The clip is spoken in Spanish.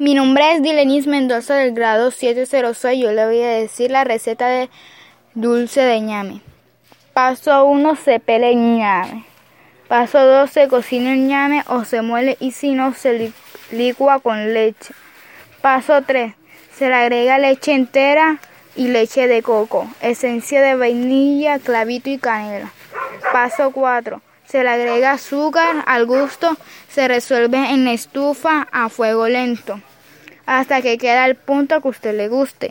Mi nombre es Dilenis Mendoza del grado 706. Yo le voy a decir la receta de dulce de ñame. Paso 1 se pela el ñame. Paso 2 se cocina el ñame o se muele y si no se licua con leche. Paso 3 se le agrega leche entera y leche de coco, esencia de vainilla, clavito y canela. Paso 4 se le agrega azúcar al gusto, se resuelve en estufa a fuego lento hasta que queda al punto que usted le guste.